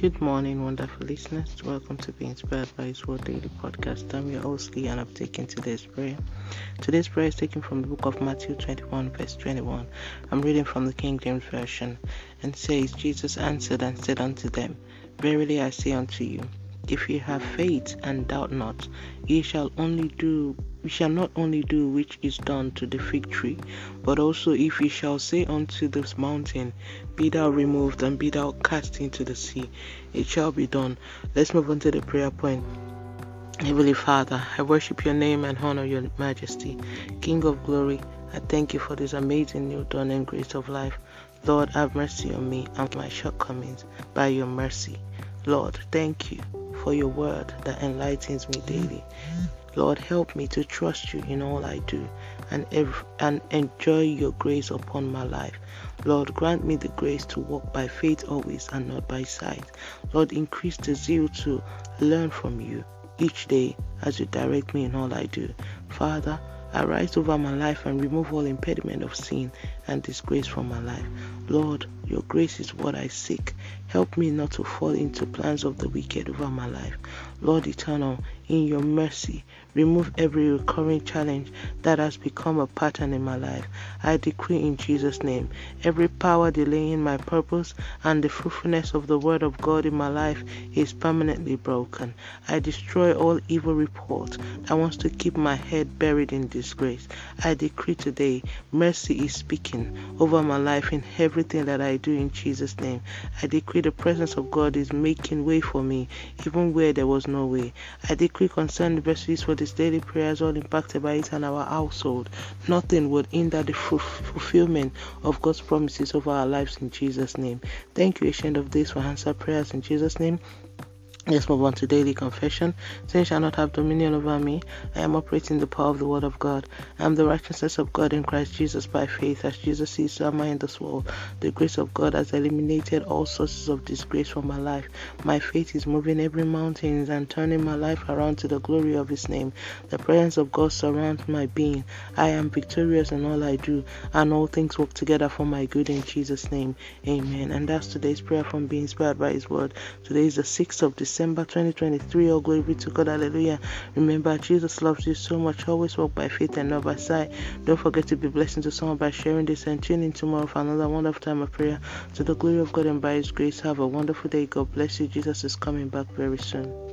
Good morning, wonderful listeners. Welcome to Be Inspired by His Word Daily Podcast. I'm your host, Lee, and I've taken today's prayer. Today's prayer is taken from the book of Matthew 21, verse 21. I'm reading from the King James Version and says, Jesus answered and said unto them, Verily I say unto you, if ye have faith and doubt not, ye shall only do we shall not only do which is done to the fig tree, but also if ye shall say unto this mountain, Be thou removed and be thou cast into the sea, it shall be done. Let's move on to the prayer point. Heavenly Father, I worship your name and honor your majesty. King of glory, I thank you for this amazing new dawn and grace of life. Lord, have mercy on me and my shortcomings by your mercy. Lord, thank you for your word that enlightens me daily. Lord, help me to trust you in all I do and, ev- and enjoy your grace upon my life. Lord, grant me the grace to walk by faith always and not by sight. Lord, increase the zeal to learn from you each day as you direct me in all I do. Father, arise over my life and remove all impediment of sin and disgrace from my life. Lord, your grace is what I seek. Help me not to fall into plans of the wicked over my life. Lord eternal, in your mercy, remove every recurring challenge that has become a pattern in my life. I decree in Jesus' name every power delaying my purpose and the fruitfulness of the word of God in my life is permanently broken. I destroy all evil report that wants to keep my head buried in disgrace. I decree today mercy is speaking over my life in everything that I do in Jesus' name. I decree the presence of God is making way for me even where there was no way. I decree concerning verses for this daily prayers all impacted by it and our household. Nothing would hinder the fulfillment of God's promises over our lives in Jesus' name. Thank you, Ancient of Days, for answer prayers in Jesus' name. Let's move on to daily confession. Sin shall not have dominion over me. I am operating the power of the Word of God. I am the righteousness of God in Christ Jesus by faith. As Jesus is, so am I in this world. The grace of God has eliminated all sources of disgrace from my life. My faith is moving every mountain and turning my life around to the glory of His name. The presence of God surrounds my being. I am victorious in all I do, and all things work together for my good in Jesus' name. Amen. And that's today's prayer from being inspired by His Word. Today is the 6th of December. December 2023. All glory be to God. Hallelujah. Remember, Jesus loves you so much. Always walk by faith and not by sight. Don't forget to be blessing to someone by sharing this and tune in tomorrow for another wonderful time of prayer. To the glory of God and by His grace, have a wonderful day. God bless you. Jesus is coming back very soon.